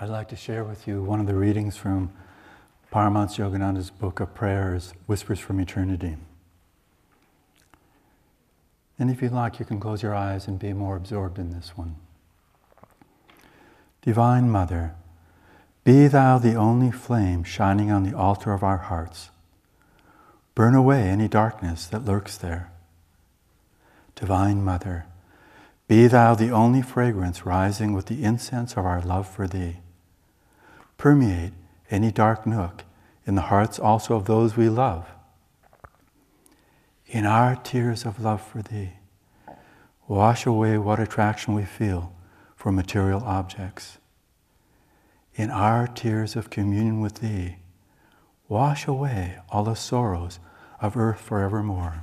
I'd like to share with you one of the readings from Paramhansa Yogananda's book of prayers, Whispers from Eternity. And if you like, you can close your eyes and be more absorbed in this one. Divine Mother, be thou the only flame shining on the altar of our hearts. Burn away any darkness that lurks there. Divine Mother, be thou the only fragrance rising with the incense of our love for thee. Permeate any dark nook in the hearts also of those we love. In our tears of love for thee, wash away what attraction we feel for material objects. In our tears of communion with thee, wash away all the sorrows of earth forevermore.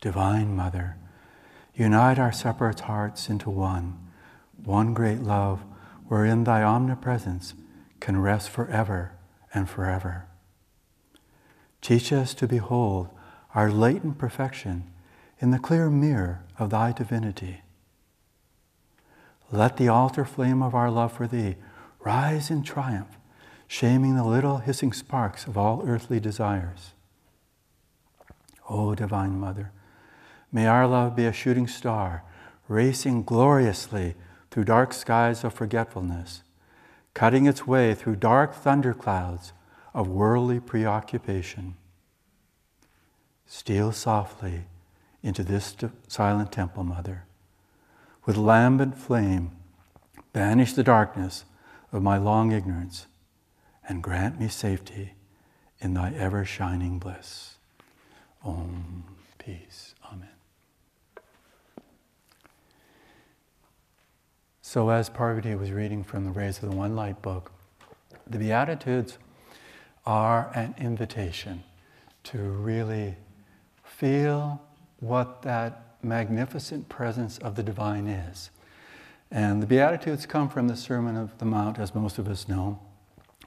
Divine Mother, Unite our separate hearts into one, one great love wherein thy omnipresence can rest forever and forever. Teach us to behold our latent perfection in the clear mirror of thy divinity. Let the altar flame of our love for thee rise in triumph, shaming the little hissing sparks of all earthly desires. O Divine Mother, May our love be a shooting star, racing gloriously through dark skies of forgetfulness, cutting its way through dark thunderclouds of worldly preoccupation. Steal softly into this silent temple, Mother. With lambent flame, banish the darkness of my long ignorance and grant me safety in thy ever shining bliss. Om, peace. So, as Parvati was reading from the Rays of the One Light book, the Beatitudes are an invitation to really feel what that magnificent presence of the divine is. And the Beatitudes come from the Sermon of the Mount, as most of us know.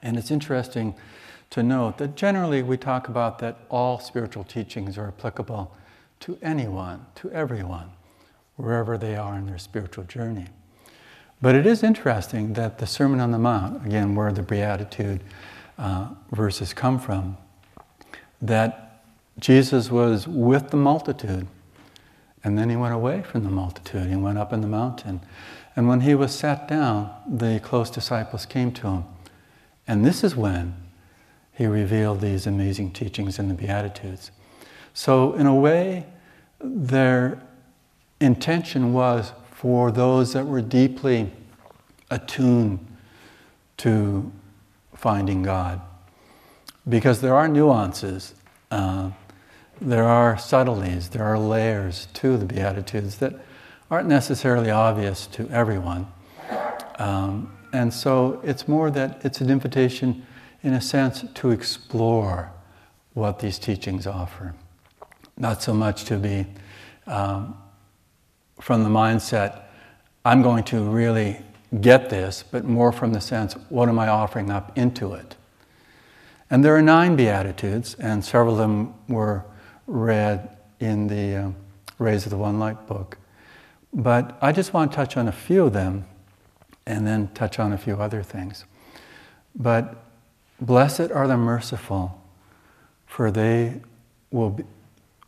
And it's interesting to note that generally we talk about that all spiritual teachings are applicable to anyone, to everyone, wherever they are in their spiritual journey. But it is interesting that the Sermon on the Mount, again, where the Beatitude uh, verses come from, that Jesus was with the multitude and then he went away from the multitude. He went up in the mountain. And when he was sat down, the close disciples came to him. And this is when he revealed these amazing teachings in the Beatitudes. So, in a way, their intention was for those that were deeply attuned to finding God. Because there are nuances, uh, there are subtleties, there are layers to the Beatitudes that aren't necessarily obvious to everyone. Um, and so it's more that it's an invitation, in a sense, to explore what these teachings offer. Not so much to be um, from the mindset, I'm going to really get this, but more from the sense, what am I offering up into it? And there are nine Beatitudes, and several of them were read in the uh, Rays of the One Light book. But I just want to touch on a few of them and then touch on a few other things. But blessed are the merciful, for they will be,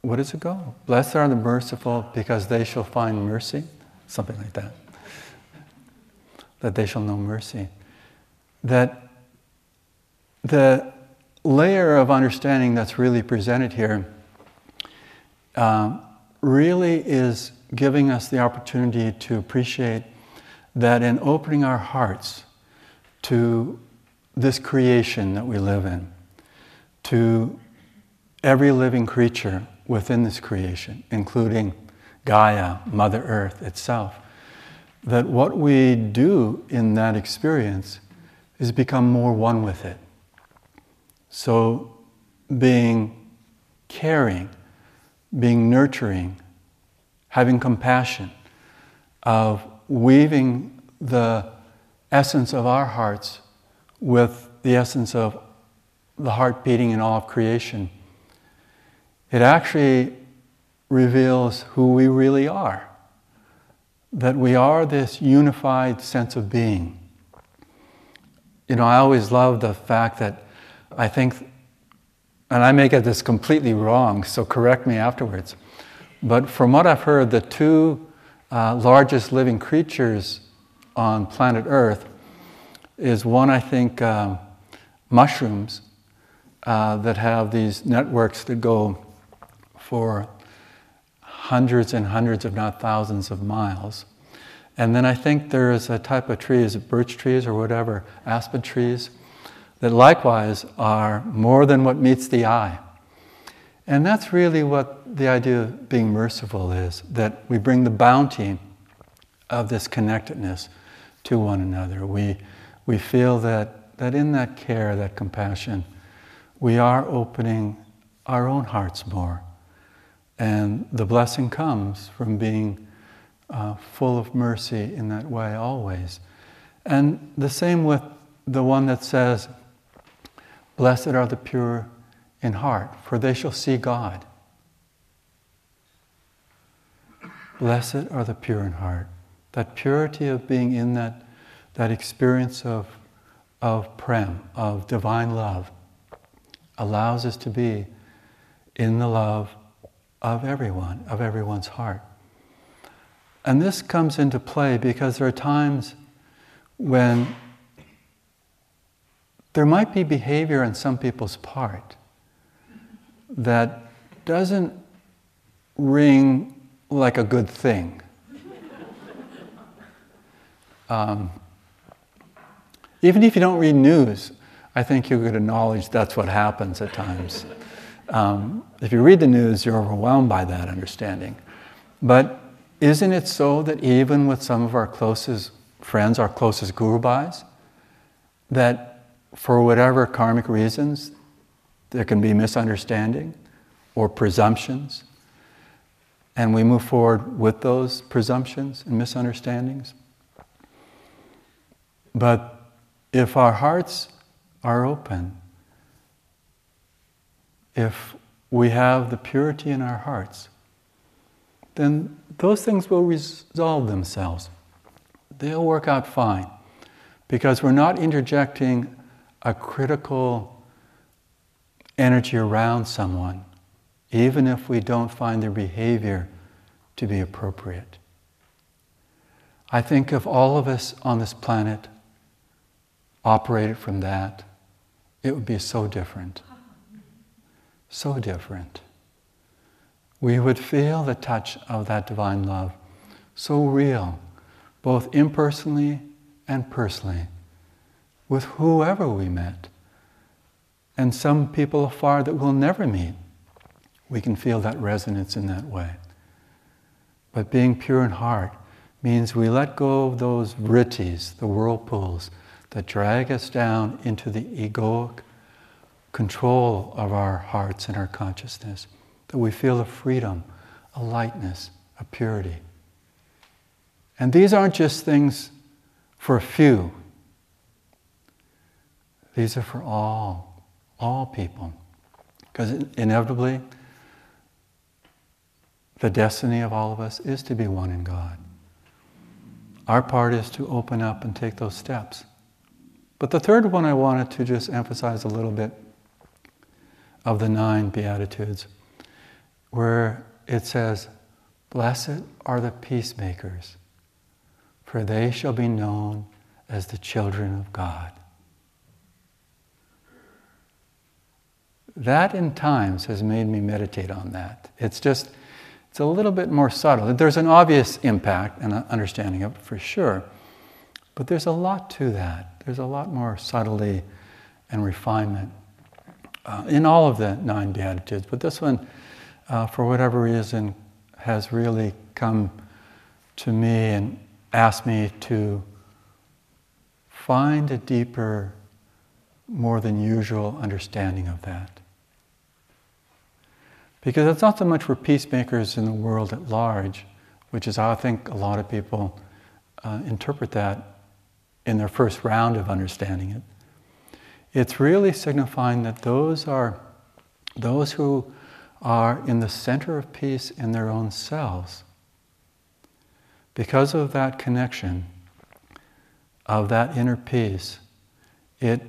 what does it go? Blessed are the merciful because they shall find mercy. Something like that. that they shall know mercy. That the layer of understanding that's really presented here uh, really is giving us the opportunity to appreciate that in opening our hearts to this creation that we live in, to every living creature within this creation, including Gaia, Mother Earth itself, that what we do in that experience is become more one with it. So, being caring, being nurturing, having compassion, of weaving the essence of our hearts with the essence of the heart beating in all of creation it actually reveals who we really are. That we are this unified sense of being. you know, I always love the fact that I think, and I may get this completely wrong, so correct me afterwards. But from what I've heard, the two uh, largest living creatures on planet Earth is one, I think, um, mushrooms uh, that have these networks that go for hundreds and hundreds, if not thousands, of miles. And then I think there is a type of tree, is birch trees or whatever, aspen trees, that likewise are more than what meets the eye. And that's really what the idea of being merciful is that we bring the bounty of this connectedness to one another. We, we feel that, that in that care, that compassion, we are opening our own hearts more. And the blessing comes from being uh, full of mercy in that way always. And the same with the one that says, Blessed are the pure in heart, for they shall see God. Blessed are the pure in heart. That purity of being in that, that experience of, of prem, of divine love, allows us to be in the love of everyone, of everyone's heart. And this comes into play because there are times when there might be behavior on some people's part that doesn't ring like a good thing. Um, even if you don't read news, I think you could acknowledge that's what happens at times. Um, if you read the news, you're overwhelmed by that understanding. But isn't it so that even with some of our closest friends, our closest gurubhais, that for whatever karmic reasons, there can be misunderstanding or presumptions, and we move forward with those presumptions and misunderstandings? But if our hearts are open, if we have the purity in our hearts, then those things will resolve themselves. They'll work out fine because we're not interjecting a critical energy around someone, even if we don't find their behavior to be appropriate. I think if all of us on this planet operated from that, it would be so different. So different. We would feel the touch of that divine love so real, both impersonally and personally, with whoever we met. And some people afar that we'll never meet, we can feel that resonance in that way. But being pure in heart means we let go of those vrittis, the whirlpools, that drag us down into the egoic control of our hearts and our consciousness, that we feel a freedom, a lightness, a purity. And these aren't just things for a few, these are for all, all people. Because inevitably, the destiny of all of us is to be one in God. Our part is to open up and take those steps. But the third one I wanted to just emphasize a little bit of the nine Beatitudes, where it says, Blessed are the peacemakers, for they shall be known as the children of God. That in times has made me meditate on that. It's just, it's a little bit more subtle. There's an obvious impact and understanding of it for sure, but there's a lot to that. There's a lot more subtlety and refinement uh, in all of the nine Beatitudes, but this one, uh, for whatever reason, has really come to me and asked me to find a deeper, more than usual understanding of that. Because it's not so much for peacemakers in the world at large, which is how I think a lot of people uh, interpret that in their first round of understanding it. It's really signifying that those are those who are in the center of peace in their own selves. Because of that connection, of that inner peace, it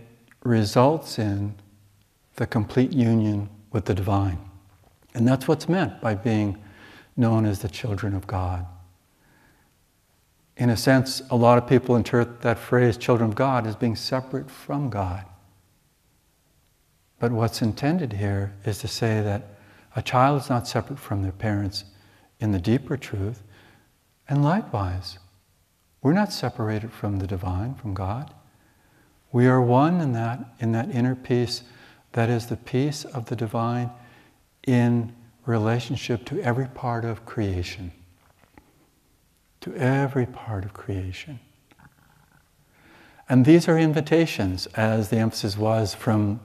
results in the complete union with the divine. And that's what's meant by being known as the children of God. In a sense, a lot of people interpret that phrase, children of God, as being separate from God. But what's intended here is to say that a child is not separate from their parents in the deeper truth, and likewise, we're not separated from the divine, from God. We are one in that, in that inner peace that is the peace of the divine in relationship to every part of creation. To every part of creation. And these are invitations, as the emphasis was from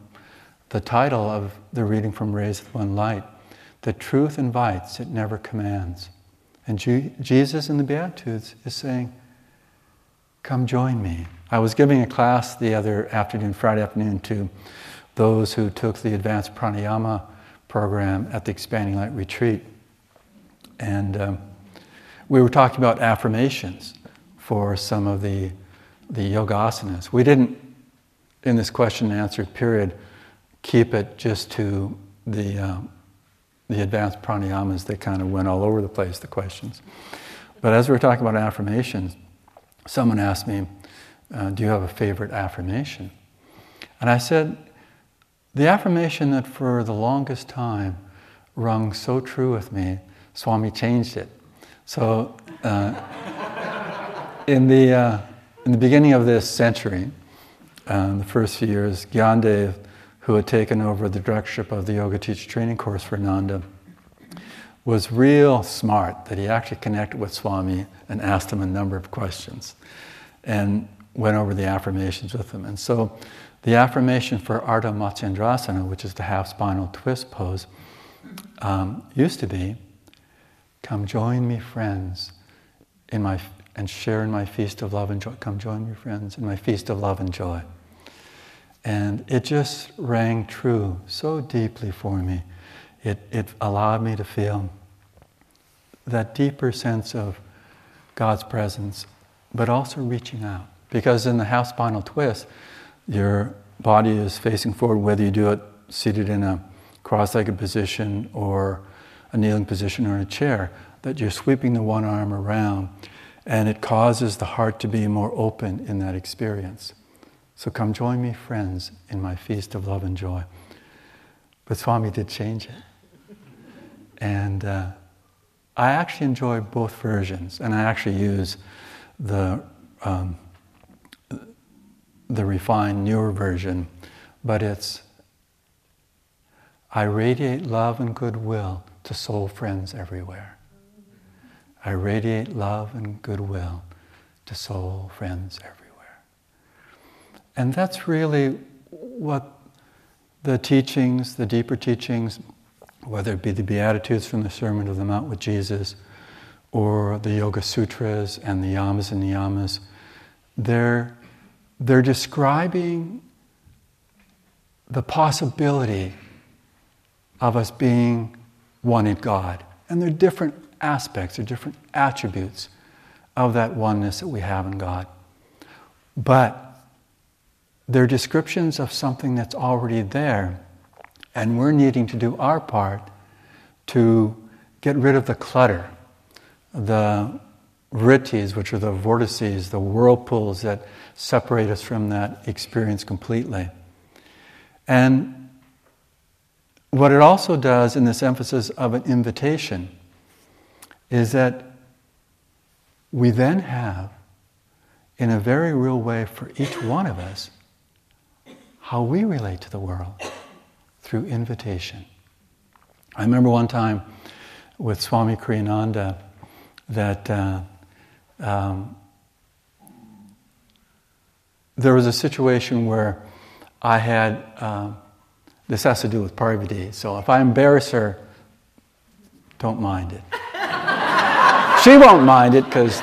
the title of the reading from Rays of One Light. The truth invites, it never commands. And Jesus in the Beatitudes is saying, Come join me. I was giving a class the other afternoon, Friday afternoon, to those who took the advanced pranayama program at the Expanding Light Retreat. And um, we were talking about affirmations for some of the, the yoga asanas. We didn't, in this question and answer period, keep it just to the, um, the advanced pranayamas. They kind of went all over the place, the questions. But as we were talking about affirmations, someone asked me, uh, Do you have a favorite affirmation? And I said, The affirmation that for the longest time rung so true with me, Swami changed it. So, uh, in, the, uh, in the beginning of this century, uh, the first few years, Gyandev, who had taken over the directorship of the Yoga Teacher Training Course for Ananda, was real smart that he actually connected with Swami and asked him a number of questions and went over the affirmations with him. And so the affirmation for Ardha Matsyendrasana, which is the half spinal twist pose, um, used to be Come join me, friends, in my, and share in my feast of love and joy. Come join me, friends, in my feast of love and joy. And it just rang true so deeply for me it, it allowed me to feel that deeper sense of God's presence, but also reaching out. Because in the half spinal twist, your body is facing forward, whether you do it seated in a cross legged position or a kneeling position or in a chair, that you're sweeping the one arm around, and it causes the heart to be more open in that experience. So come join me, friends, in my feast of love and joy. But Swami did change it. And uh, I actually enjoy both versions, and I actually use the, um, the refined, newer version, but it's I radiate love and goodwill to soul friends everywhere. I radiate love and goodwill to soul friends everywhere. And that's really what the teachings, the deeper teachings, whether it be the Beatitudes from the Sermon of the Mount with Jesus or the Yoga Sutras and the Yamas and Niyamas, they're, they're describing the possibility of us being one in God. And there are different aspects, there are different attributes of that oneness that we have in God. But they're descriptions of something that's already there and we're needing to do our part to get rid of the clutter, the vrittis, which are the vortices, the whirlpools that separate us from that experience completely. And what it also does in this emphasis of an invitation is that we then have, in a very real way for each one of us, how we relate to the world through invitation. I remember one time with Swami Kriyananda that uh, um, there was a situation where I had, uh, this has to do with Parvati, so if I embarrass her, don't mind it. she won't mind it because.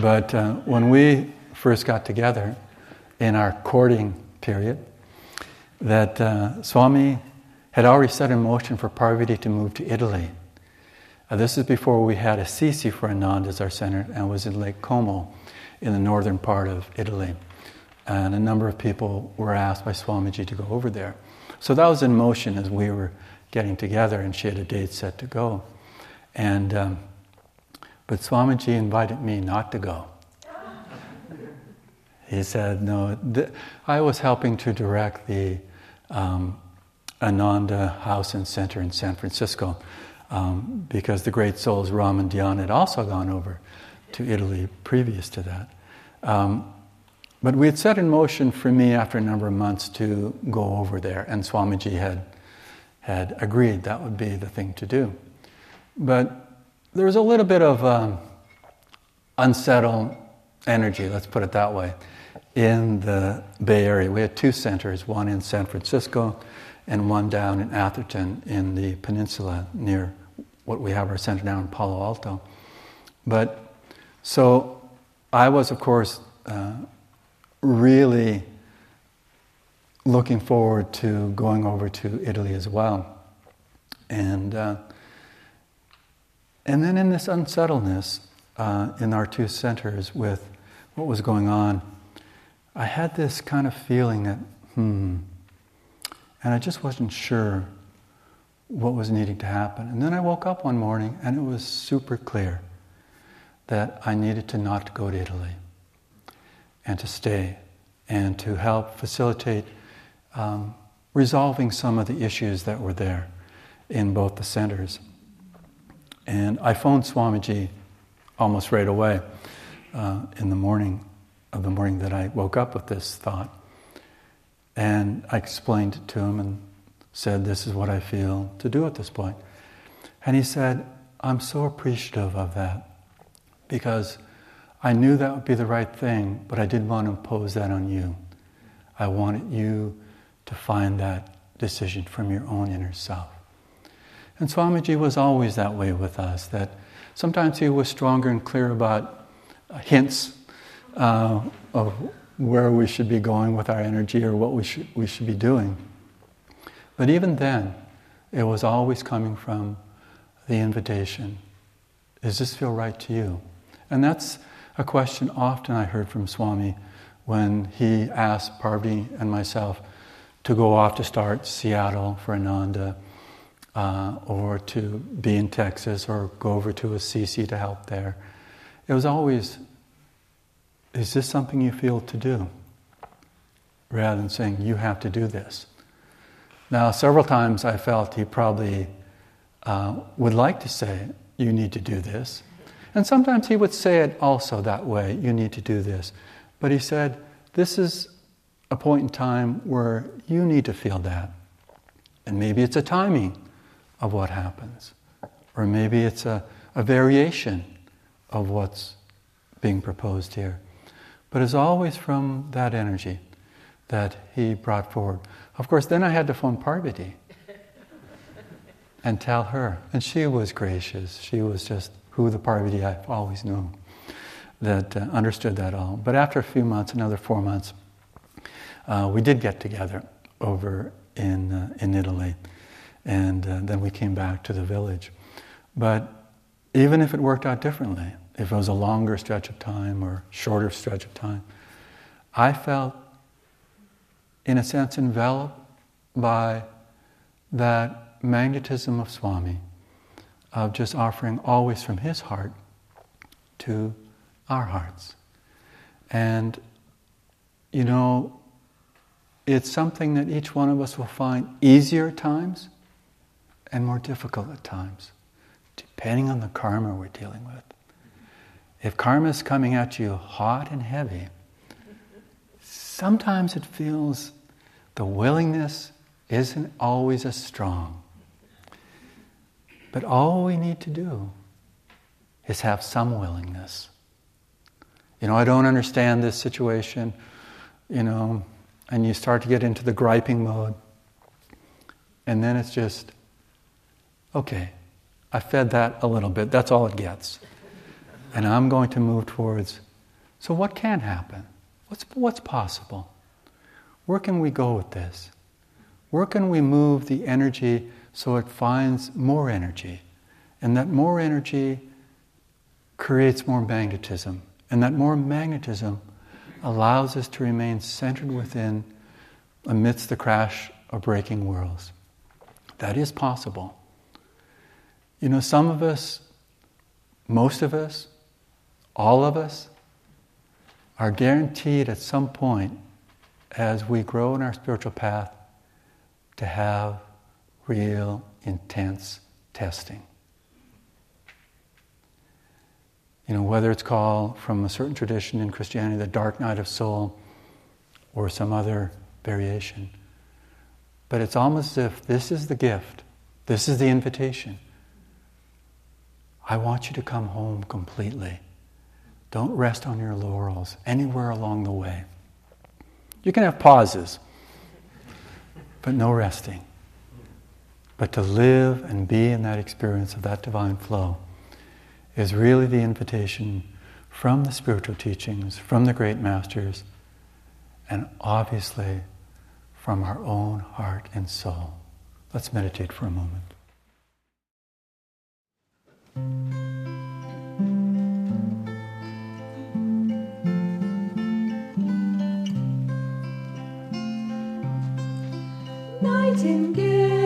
But uh, when we first got together in our courting period that uh, Swami had already set in motion for Parvati to move to Italy Uh, this is before we had Assisi for Ananda as our center and was in Lake Como in the northern part of Italy. And a number of people were asked by Swamiji to go over there. So that was in motion as we were getting together, and she had a date set to go. And um, but Swamiji invited me not to go. He said, "No, th- I was helping to direct the um, Ananda House and Center in San Francisco um, because the great souls Ram and Dhyan had also gone over to Italy previous to that. Um, but we had set in motion for me after a number of months to go over there, and Swamiji had, had agreed that would be the thing to do. But there was a little bit of um, unsettled energy, let's put it that way, in the Bay Area. We had two centers, one in San Francisco and one down in Atherton in the peninsula near what we have our center down in Palo Alto. But so I was, of course, uh, really looking forward to going over to Italy as well. And, uh, and then in this unsettledness uh, in our two centers with what was going on, I had this kind of feeling that, hmm, and I just wasn't sure what was needing to happen. And then I woke up one morning and it was super clear that I needed to not go to Italy and to stay and to help facilitate um, resolving some of the issues that were there in both the centers. And I phoned Swamiji almost right away uh, in the morning of the morning that I woke up with this thought. And I explained it to him and said, This is what I feel to do at this point. And he said, I'm so appreciative of that because I knew that would be the right thing, but I didn't want to impose that on you. I wanted you to find that decision from your own inner self. And Swamiji was always that way with us, that sometimes he was stronger and clear about uh, hints uh, of where we should be going with our energy or what we should, we should be doing. But even then, it was always coming from the invitation Does this feel right to you? And that's a question often I heard from Swami when he asked Parvati and myself to go off to start Seattle for Ananda, uh, or to be in Texas, or go over to Assisi to help there. It was always, is this something you feel to do? Rather than saying, you have to do this. Now, several times I felt he probably uh, would like to say, You need to do this. And sometimes he would say it also that way, You need to do this. But he said, This is a point in time where you need to feel that. And maybe it's a timing of what happens, or maybe it's a, a variation of what's being proposed here. But it's always from that energy that he brought forward. Of course, then I had to phone Parvati and tell her. And she was gracious. She was just who the Parvati I've always known that uh, understood that all. But after a few months, another four months, uh, we did get together over in, uh, in Italy. And uh, then we came back to the village. But even if it worked out differently, if it was a longer stretch of time or shorter stretch of time, I felt in a sense, enveloped by that magnetism of Swami, of just offering always from his heart to our hearts. And, you know, it's something that each one of us will find easier times and more difficult at times, depending on the karma we're dealing with. If karma is coming at you hot and heavy, sometimes it feels the willingness isn't always as strong. But all we need to do is have some willingness. You know, I don't understand this situation, you know, and you start to get into the griping mode. And then it's just, okay, I fed that a little bit. That's all it gets. And I'm going to move towards, so what can happen? What's, what's possible? Where can we go with this? Where can we move the energy so it finds more energy And that more energy creates more magnetism. And that more magnetism allows us to remain centered within amidst the crash of breaking worlds. That is possible. You know, some of us, most of us, all of us are guaranteed at some point as we grow in our spiritual path to have real intense testing. You know, whether it's called from a certain tradition in Christianity the dark night of soul or some other variation. But it's almost as if this is the gift, this is the invitation. I want you to come home completely. Don't rest on your laurels anywhere along the way. You can have pauses, but no resting. But to live and be in that experience of that divine flow is really the invitation from the spiritual teachings, from the great masters, and obviously from our own heart and soul. Let's meditate for a moment. Nightingale,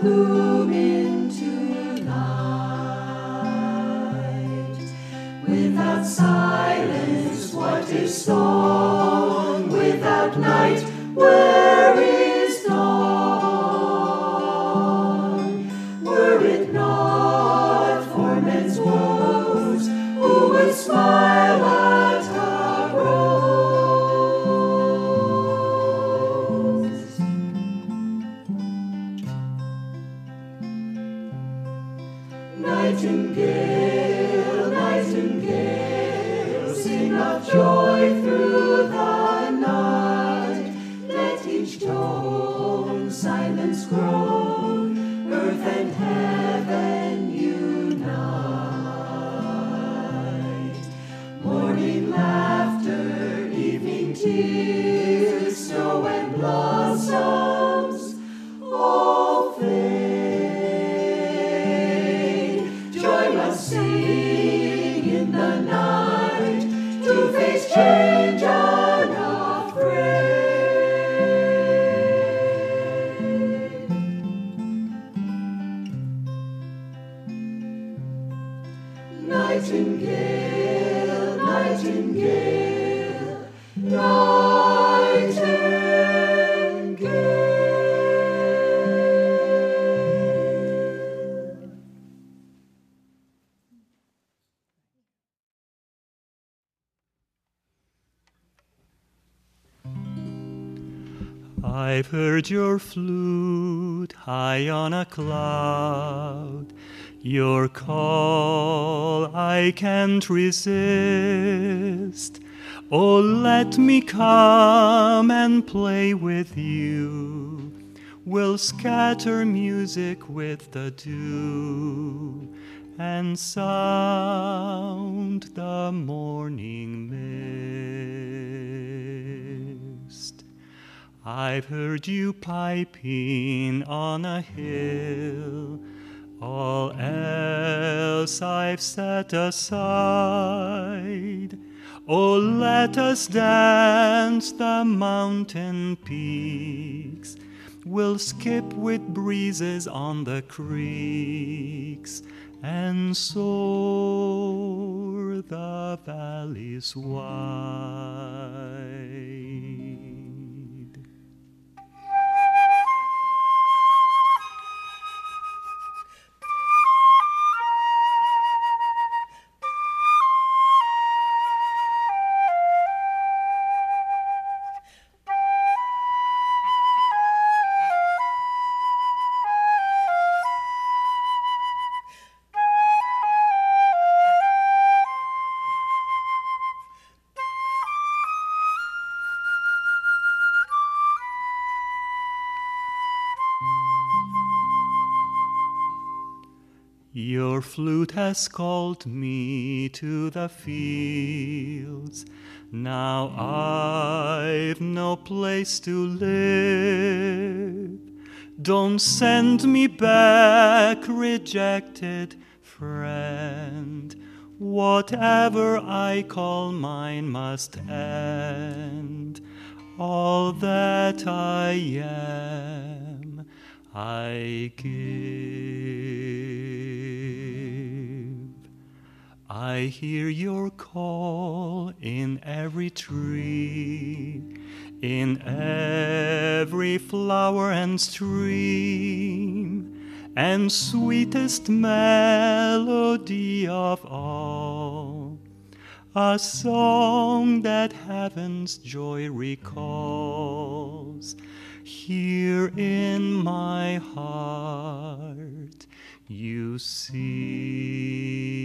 clouds I've heard your flute high on a cloud. Your call I can't resist. Oh, let me come and play with you. We'll scatter music with the dew and sound the morning mist. I've heard you piping on a hill. All else I've set aside. Oh, let us dance the mountain peaks. We'll skip with breezes on the creeks and soar the valleys wide. Has called me to the fields. Now I've no place to live. Don't send me back, rejected friend. Whatever I call mine must end. All that I am, I give. I hear your call in every tree, in every flower and stream, and sweetest melody of all, a song that heaven's joy recalls. Here in my heart you see.